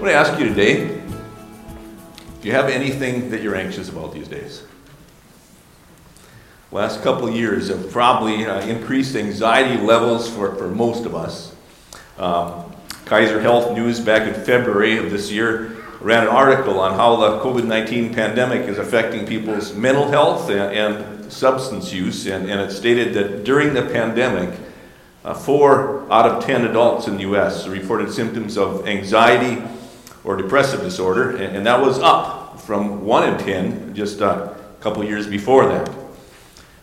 I want to ask you today do you have anything that you're anxious about these days? Last couple of years have probably uh, increased anxiety levels for, for most of us. Um, Kaiser Health News back in February of this year ran an article on how the COVID 19 pandemic is affecting people's mental health and, and substance use, and, and, it stated that during the pandemic, uh, four out of ten adults in the U.S. reported symptoms of anxiety or depressive disorder, and, and that was up from one in ten just a couple years before that.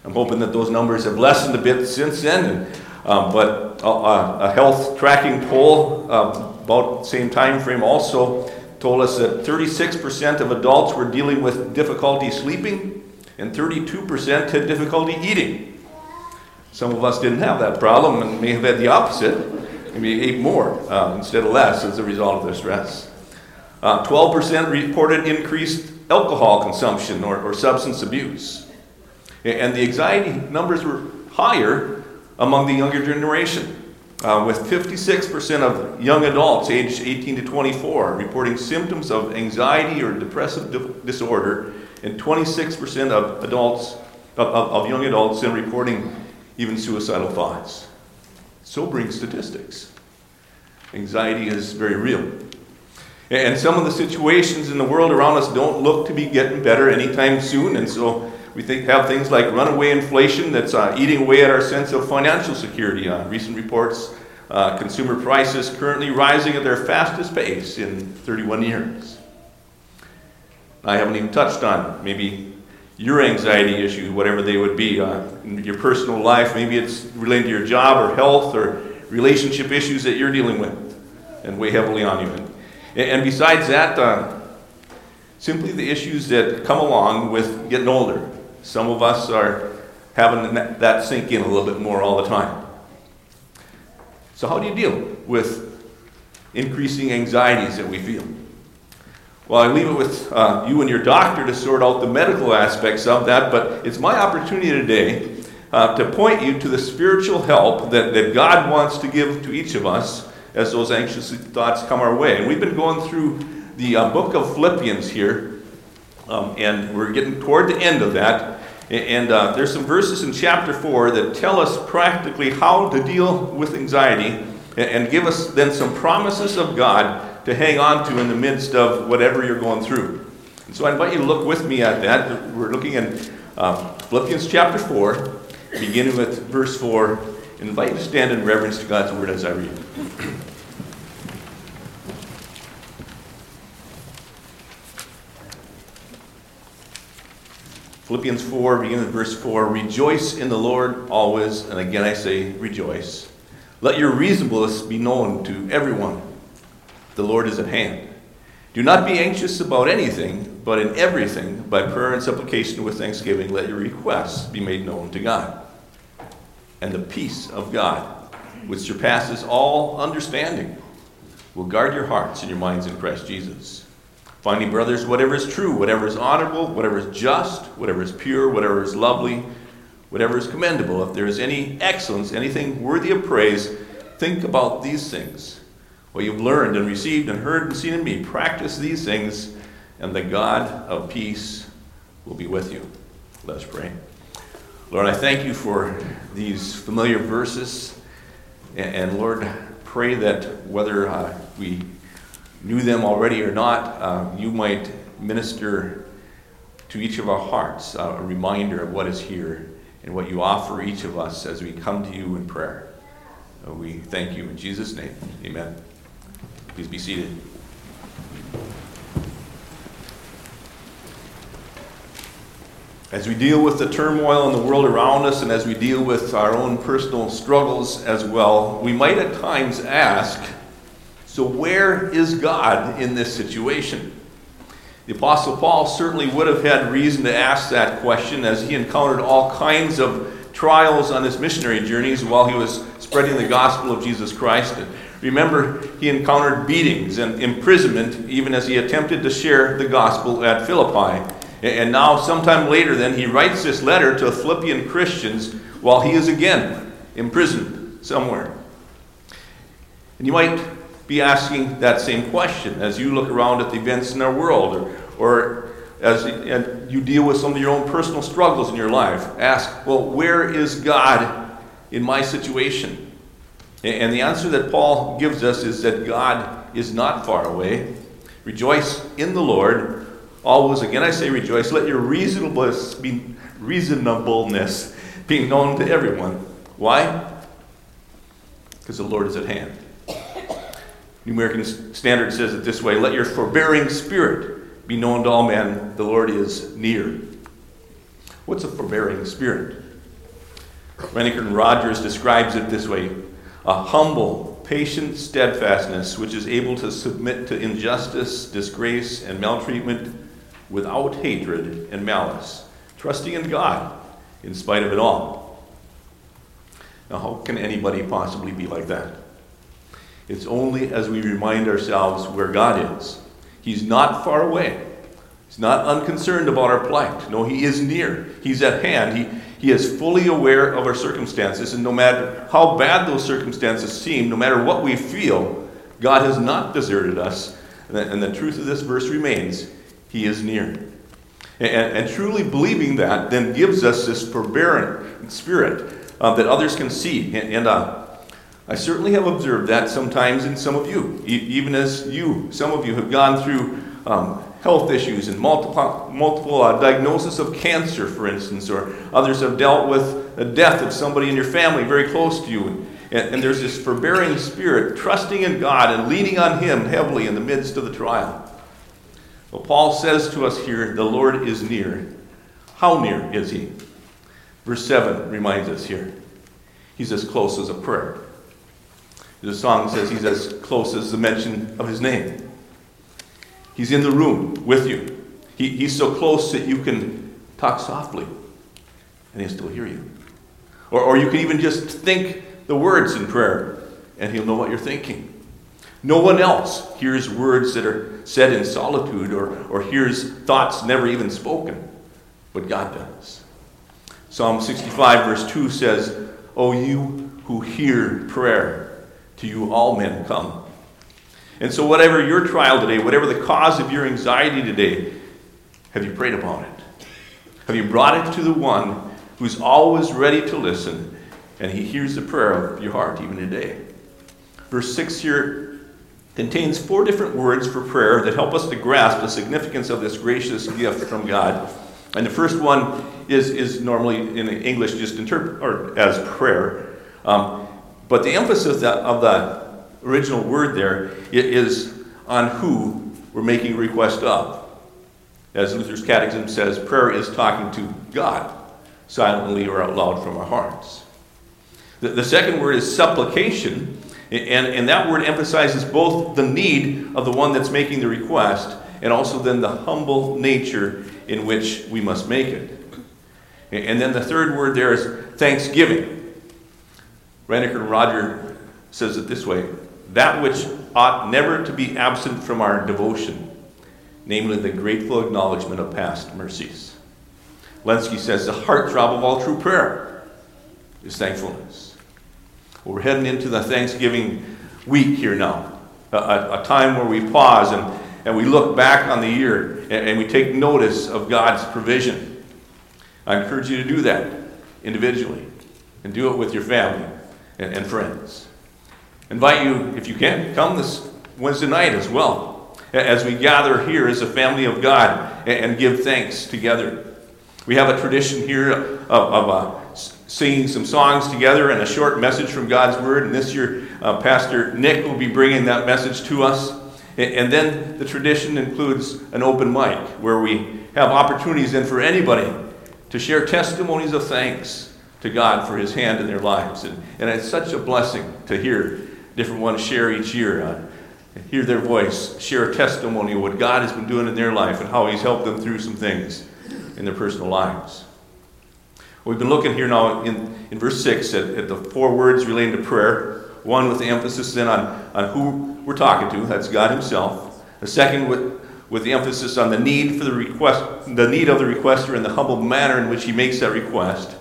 I'm hoping that those numbers have lessened a bit since then. And, um, but a, a, health tracking poll uh, about the same time frame also told us that 36% of adults were dealing with difficulty sleeping and 32% had difficulty eating. Some of us didn't have that problem and may have had the opposite. Maybe ate more uh, instead of less as a result of their stress. Uh, 12% reported increased alcohol consumption or, or substance abuse. And the anxiety numbers were higher among the younger generation, uh, with 56% of young adults aged 18 to 24 reporting symptoms of anxiety or depressive disorder, and 26% of adults of, of young adults in reporting even suicidal thoughts. Sobering statistics. Anxiety is very real. And some of the situations in the world around us don't look to be getting better anytime soon, and so we think, have things like runaway inflation that's uh, eating away at our sense of financial security. Uh, recent reports, uh, consumer prices currently rising at their fastest pace in 31 years. I haven't even touched on maybe your anxiety issues, whatever they would be, uh, in your personal life. Maybe it's related to your job or health or relationship issues that you're dealing with and weigh heavily on you. And, besides that, uh, simply the issues that come along with getting older. Some of us are having that sink in a little bit more all the time. So, how do you deal with increasing anxieties that we feel? Well, I leave it with uh, you and your doctor to sort out the medical aspects of that, but it's my opportunity today uh, to point you to the spiritual help that, that God wants to give to each of us as those anxious thoughts come our way. And we've been going through the uh, book of Philippians here, um, and we're getting toward the end of that. And uh, there's some verses in chapter 4 that tell us practically how to deal with anxiety and give us then some promises of God to hang on to in the midst of whatever you're going through. And so I invite you to look with me at that. We're looking in uh, Philippians chapter 4, beginning with verse 4. Invite you to stand in reverence to God's word as I read. Philippians 4, beginning with verse 4 Rejoice in the Lord always, and again I say, rejoice. Let your reasonableness be known to everyone. The Lord is at hand. Do not be anxious about anything, but in everything, by prayer and supplication with thanksgiving, let your requests be made known to God. And the peace of God, which surpasses all understanding, will guard your hearts and your minds in Christ Jesus. Finally, brothers, whatever is true, whatever is honorable, whatever is just, whatever is pure, whatever is lovely, whatever is commendable, if there is any excellence, anything worthy of praise, think about these things. What you've learned and received and heard and seen in me, practice these things, and the God of peace will be with you. Let us pray. Lord, I thank you for these familiar verses. And, Lord, pray that whether uh, we knew them already or not, uh, you might minister to each of our hearts uh, a reminder of what is here and what you offer each of us as we come to you in prayer. Uh, we thank you in Jesus' name. Amen. Please be seated. As we deal with the turmoil in the world around us and as we deal with our own personal struggles as well, we might at times ask, So, where is God in this situation? The Apostle Paul certainly would have had reason to ask that question as he encountered all kinds of trials on his missionary journeys while he was spreading the gospel of Jesus Christ. And remember, he encountered beatings and imprisonment even as he attempted to share the gospel at Philippi. And now, sometime later, then, he writes this letter to Philippian Christians while he is again imprisoned somewhere. And you might be asking that same question as you look around at the events in our world or, or as you deal with some of your own personal struggles in your life. Ask, well, where is God in my situation? And the answer that Paul gives us is that God is not far away. Rejoice in the Lord. Always, again, I say rejoice. Let your reasonableness be, reasonableness be known to everyone. Why? Because the Lord is at hand. New American Standard says it this way Let your forbearing spirit be known to all men. The Lord is near. What's a forbearing spirit? Rienecker Rogers describes it this way a humble, patient steadfastness which is able to submit to injustice, disgrace, and maltreatment without hatred and malice, trusting in God in spite of it all. Now, how can anybody possibly be like that? It's only as we remind ourselves where God is. He's not far away. He's not unconcerned about our plight. No, He is near. He's at hand. He, he is fully aware of our circumstances, and no matter how bad those circumstances seem, no matter what we feel, God has not deserted us. And the, and the truth of this verse remains He is near. And, and, truly believing that then gives us this forbearing spirit uh, that others can see. And, and uh, I certainly have observed that sometimes in some of you, e- even as you, some of you have gone through um, health issues and multiple, multiple uh, diagnosis of cancer, for instance, or others have dealt with the death of somebody in your family very close to you. And, and there's this forbearing spirit, trusting in God and leaning on Him heavily in the midst of the trial. Well, Paul says to us here, the Lord is near. How near is He? Verse 7 reminds us here. He's as close as a prayer. The song says he's as close as the mention of his name. He's in the room with you. He, he's so close that you can talk softly and he'll still hear you. Or, or you can even just think the words in prayer and he'll know what you're thinking. No one else hears words that are said in solitude or, or hears thoughts never even spoken, but God does. Psalm 65, verse 2 says, O you who hear prayer, to you all men come. And so, whatever your trial today, whatever the cause of your anxiety today, have you prayed upon it? Have you brought it to the one who's always ready to listen and he hears the prayer of your heart even today? Verse 6 here contains four different words for prayer that help us to grasp the significance of this gracious gift from God. And the first one is, is normally in English just interpret as prayer. Um, but the emphasis of the original word there is on who we're making request of. As Luther's Catechism says, prayer is talking to God, silently or out loud from our hearts. The, the second word is supplication, and, and that word emphasizes both the need of the one that's making the request and also then the humble nature in which we must make it. And then the third word there is thanksgiving. Rienecker Roger says it this way that which ought never to be absent from our devotion, namely the grateful acknowledgement of past mercies. Lenski says the heartthrob of all true prayer is thankfulness. Well, we're heading into the Thanksgiving week here now, a, a, time where we pause and, and we look back on the year and, and we take notice of God's provision. I encourage you to do that individually and do it with your family and, and friends. Invite you, if you can, come this Wednesday night as well, as we gather here as a family of God and, and give thanks together. We have a tradition here of, of uh, singing some songs together and a short message from God's Word. And this year, uh, Pastor Nick will be bringing that message to us. And, then the tradition includes an open mic where we have opportunities then for anybody to share testimonies of thanks to God for his hand in their lives. And, and it's such a blessing to hear different ones share each year. Uh, hear their voice, share a testimony of what God has been doing in their life and how He's helped them through some things in their personal lives. We've been looking here now in, in verse 6 at, at the four words relating to prayer. One with the emphasis then on, on who we're talking to, that's God Himself. The second with, with the emphasis on the need for the request, the need of the requester and the humble manner in which he makes that request.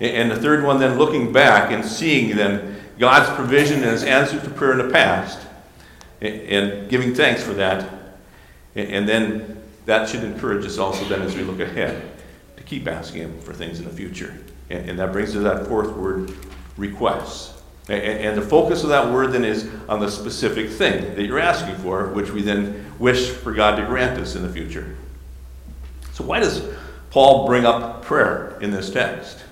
And the third one then looking back and seeing then God's provision and his answer to prayer in the past and giving thanks for that. And then that should encourage us also then as we look ahead keep asking Him for things in the future. And that brings us to that fourth word, requests. And the focus of that word then is on the specific thing that you're asking for, which we then wish for God to grant us in the future. So, why does Paul bring up prayer in this text?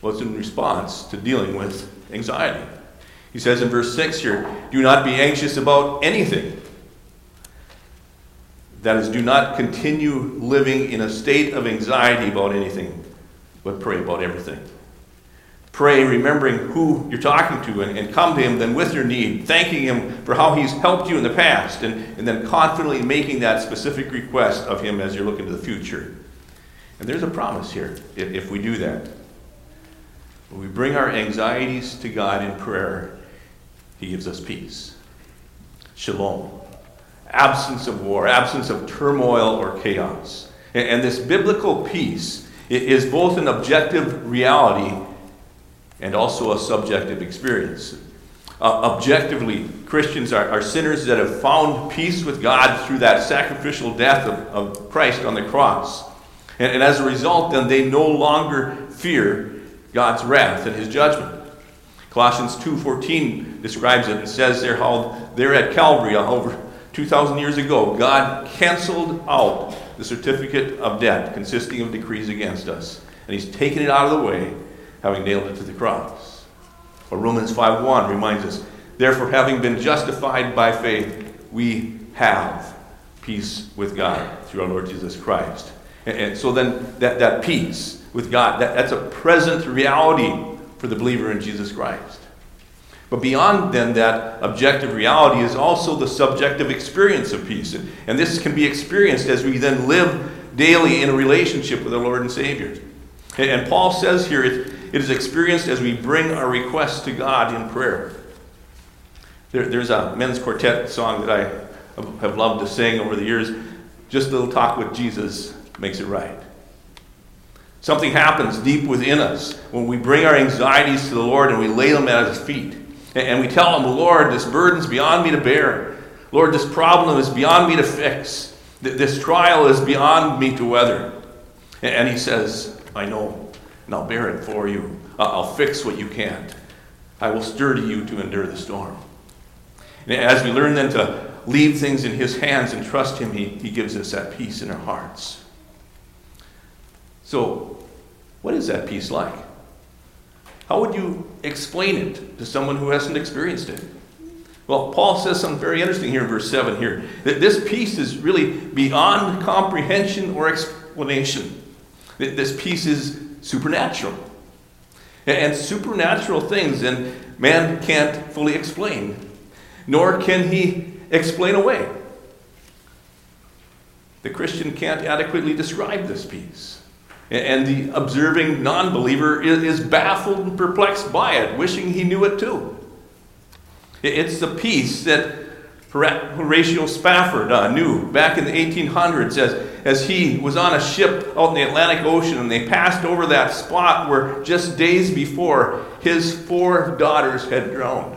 Well, it's in response to dealing with anxiety. He says in verse 6 here, Do not be anxious about anything. That is, do not continue living in a state of anxiety about anything, but pray about everything. Pray remembering who you're talking to and, and come to Him then with your need, thanking Him for how He's helped you in the past, and, and then confidently making that specific request of Him as you're looking to the future. And there's a promise here if, if we do that. When we bring our anxieties to God in prayer, he gives us peace. Shalom. Absence of war, absence of turmoil or chaos. And, this biblical peace is both an objective reality and also a subjective experience. Uh, objectively, Christians are, are, sinners that have found peace with God through that sacrificial death of, of Christ on the cross. And, and, as a result, then they no longer fear God's wrath and his judgment. Colossians 2:14 describes it and says there how there at Calvary uh, over 2,000 years ago, God canceled out the certificate of debt consisting of decrees against us. And He's taken it out of the way, having nailed it to the cross. Or Romans 5:1 reminds us, therefore, having been justified by faith, we have peace with God through our Lord Jesus Christ. And, and so then that, that peace with God, that, that's a present reality for the believer in Jesus Christ. But beyond then that objective reality is also the subjective experience of peace. And, and this can be experienced as we then live daily in a relationship with our Lord and Savior. And, and Paul says here it, it is experienced as we bring our requests to God in prayer. There, there's a men's quartet song that I have loved to sing over the years. Just a little talk with Jesus makes it right. Something happens deep within us when we bring our anxieties to the Lord and we lay them at His feet. And we tell Him, Lord, this burden's beyond me to bear. Lord, this problem is beyond me to fix. This trial is beyond me to weather. And He says, I know, and I'll bear it for you. I'll fix what you can't. I will sturdy you to endure the storm. And as we learn then to leave things in His hands and trust Him, He, he gives us that peace in our hearts. So, what is that peace like? How would you explain it to someone who hasn't experienced it? Well, Paul says something very interesting here in verse 7 here that this peace is really beyond comprehension or explanation. That this peace is supernatural. And supernatural things, and man can't fully explain, nor can he explain away. The Christian can't adequately describe this peace. And the observing non believer is baffled and perplexed by it, wishing he knew it too. It's the peace that Horatio Spafford uh, knew back in the 1800s as, as he was on a ship out in the Atlantic Ocean and they passed over that spot where just days before his four daughters had drowned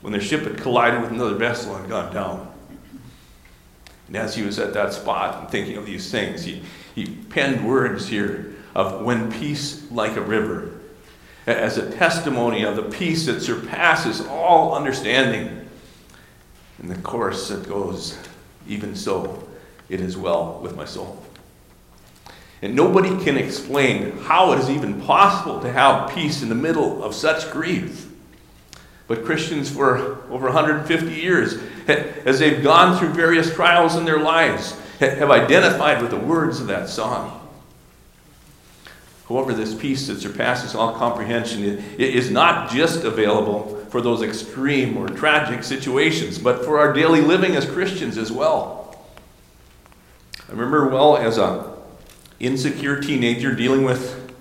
when their ship had collided with another vessel and gone down. And as he was at that spot and thinking of these things, he, he penned words here of when peace like a river, as a testimony of the peace that surpasses all understanding. And the chorus that goes, even so, it is well with my soul. And nobody can explain how it is even possible to have peace in the middle of such grief. But Christians for over 150 years, as they've gone through various trials in their lives, have identified with the words of that song. However, this peace that surpasses all comprehension is not just available for those extreme or tragic situations, but for our daily living as Christians as well. I remember well as a insecure teenager dealing with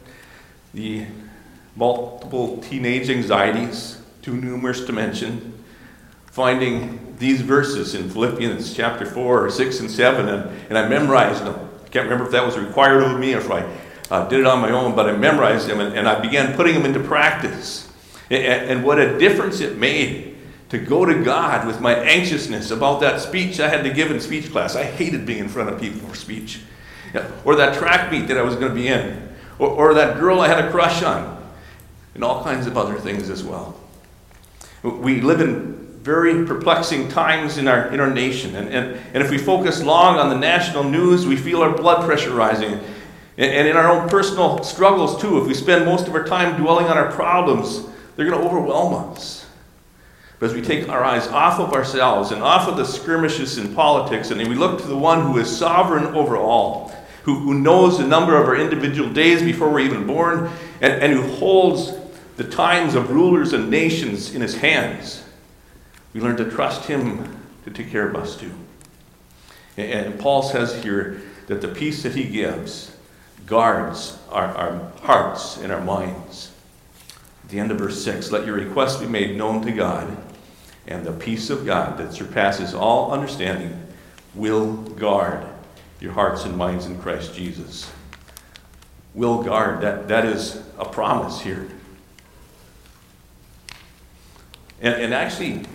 the multiple teenage anxieties, too numerous to mention, finding these verses in Philippians chapter 4 or 6 and 7, and, and I memorized them. I can't remember if that was required of me or if I uh, did it on my own, but I memorized them and, and I began putting them into practice. And, and what a difference it made to go to God with my anxiousness about that speech I had to give in speech class. I hated being in front of people for speech. Or that track meet that I was going to be in. Or, or that girl I had a crush on. And all kinds of other things as well. We live in very perplexing times in our, in our nation. And, and, and if we focus long on the national news, we feel our blood pressure rising. And, and in our own personal struggles, too, if we spend most of our time dwelling on our problems, they're going to overwhelm us. But as we take our eyes off of ourselves and off of the skirmishes in politics, and we look to the one who is sovereign over all, who, who knows the number of our individual days before we're even born, and, and who holds the times of rulers and nations in his hands, we learn to trust him to take care of us too. And, Paul says here that the peace that he gives guards our, our hearts and our minds. At the end of verse 6 let your requests be made known to God and the peace of God that surpasses all understanding will guard your hearts and minds in Christ Jesus. Will guard, that, that is a promise here. And, and actually,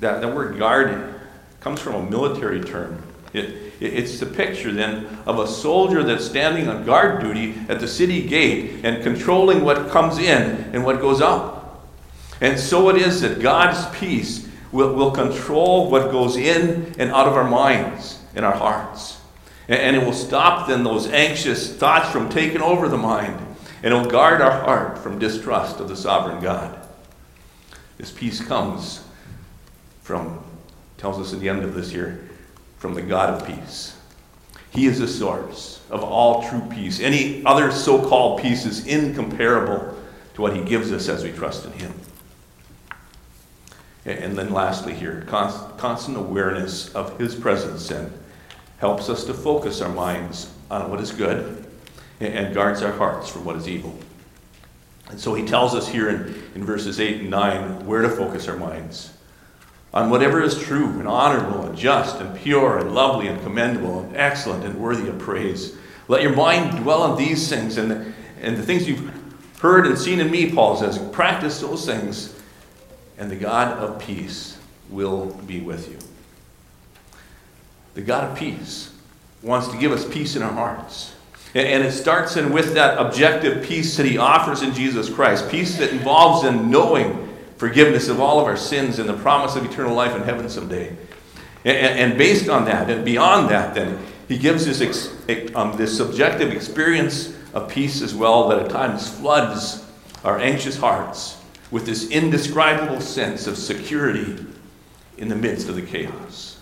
that, that word guard comes from a military term. It, it, it's the picture then of a soldier that's standing on guard duty at the city gate and controlling what comes in and what goes out. And so it is that God's peace will, will control what goes in and out of our minds and our hearts. And, and it will stop then those anxious thoughts from taking over the mind. And it will guard our heart from distrust of the sovereign God. This peace comes from, tells us at the end of this year, from the God of peace. He is the source of all true peace. Any other so called peace is incomparable to what He gives us as we trust in Him. And then lastly, here, constant awareness of His presence and helps us to focus our minds on what is good and guards our hearts from what is evil. And so he tells us here in, in verses 8 and 9 where to focus our minds on whatever is true and honorable and just and pure and lovely and commendable and excellent and worthy of praise. Let your mind dwell on these things and the, and the things you've heard and seen in me, Paul says. Practice those things and the God of peace will be with you. The God of peace wants to give us peace in our hearts. And it starts in with that objective peace that he offers in Jesus Christ. Peace that involves in knowing forgiveness of all of our sins and the promise of eternal life in heaven someday. And based on that, and beyond that, then, he gives this, um, this subjective experience of peace as well that at times floods our anxious hearts with this indescribable sense of security in the midst of the chaos.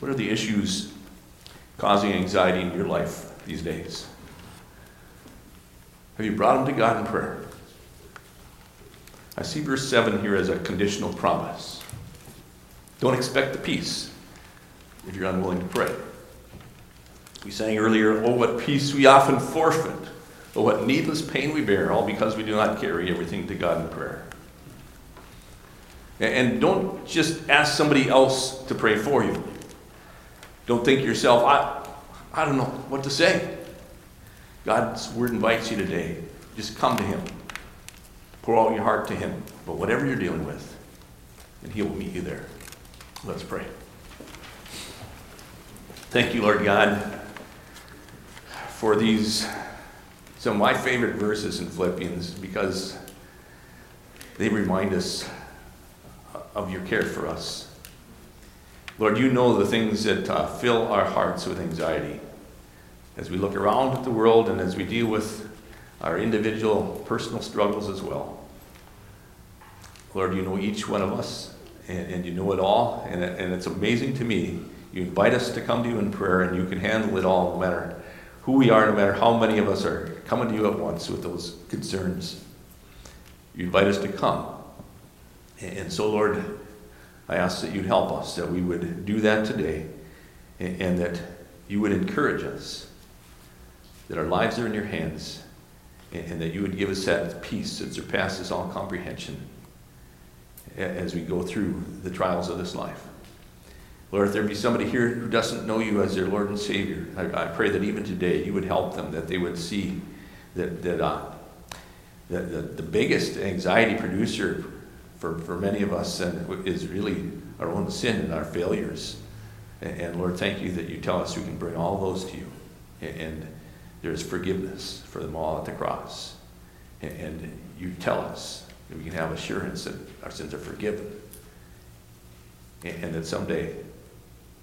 What are the issues causing anxiety in your life these days? Have you brought them to God in prayer? I see verse 7 here as a conditional promise. Don't expect the peace if you're unwilling to pray. We sang earlier, Oh, what peace we often forfeit but what needless pain we bear, all because we do not carry everything to God in prayer. And don't just ask somebody else to pray for you. Don't think yourself, I, I don't know what to say. God's word invites you today. Just come to Him. Pour all your heart to Him. But whatever you're dealing with, and He will meet you there. Let's pray. Thank you, Lord God, for these some of my favorite verses in Philippians because they remind us of your care for us. Lord, you know the things that uh, fill our hearts with anxiety as we look around at the world and as we deal with our individual personal struggles as well. Lord, you know each one of us and, and you know it all, and, and it's amazing to me. You invite us to come to you in prayer, and you can handle it all no matter who we are, no matter how many of us are coming to you at once with those concerns. You invite us to come. And so, Lord, I ask that you'd help us, that we would do that today, and that you would encourage us, that our lives are in your hands, and that you would give us that peace that surpasses all comprehension as we go through the trials of this life. Lord, if there be somebody here who doesn't know you as their Lord and Savior, I, I pray that even today you would help them, that they would see that, that, uh, the biggest anxiety producer for, for many of us is really our own sin and our failures. And, and, Lord, thank you that you tell us we can bring all those to you. And, and there's forgiveness for them all at the cross. And, you tell us that we can have assurance that our sins are forgiven. And, and that someday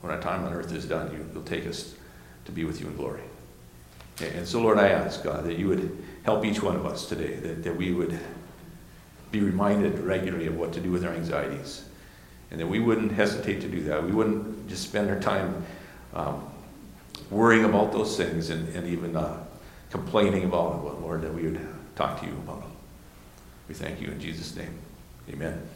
when our time on earth is done, you, will take us to be with you in glory. And so, Lord, I ask, God, that you would help each one of us today, that, that we would be reminded regularly of what to do with our anxieties, and that we wouldn't hesitate to do that. We wouldn't just spend our time um, worrying about those things and, and even uh, complaining about them, Lord, that we would talk to you about them. We thank you in Jesus' name. Amen.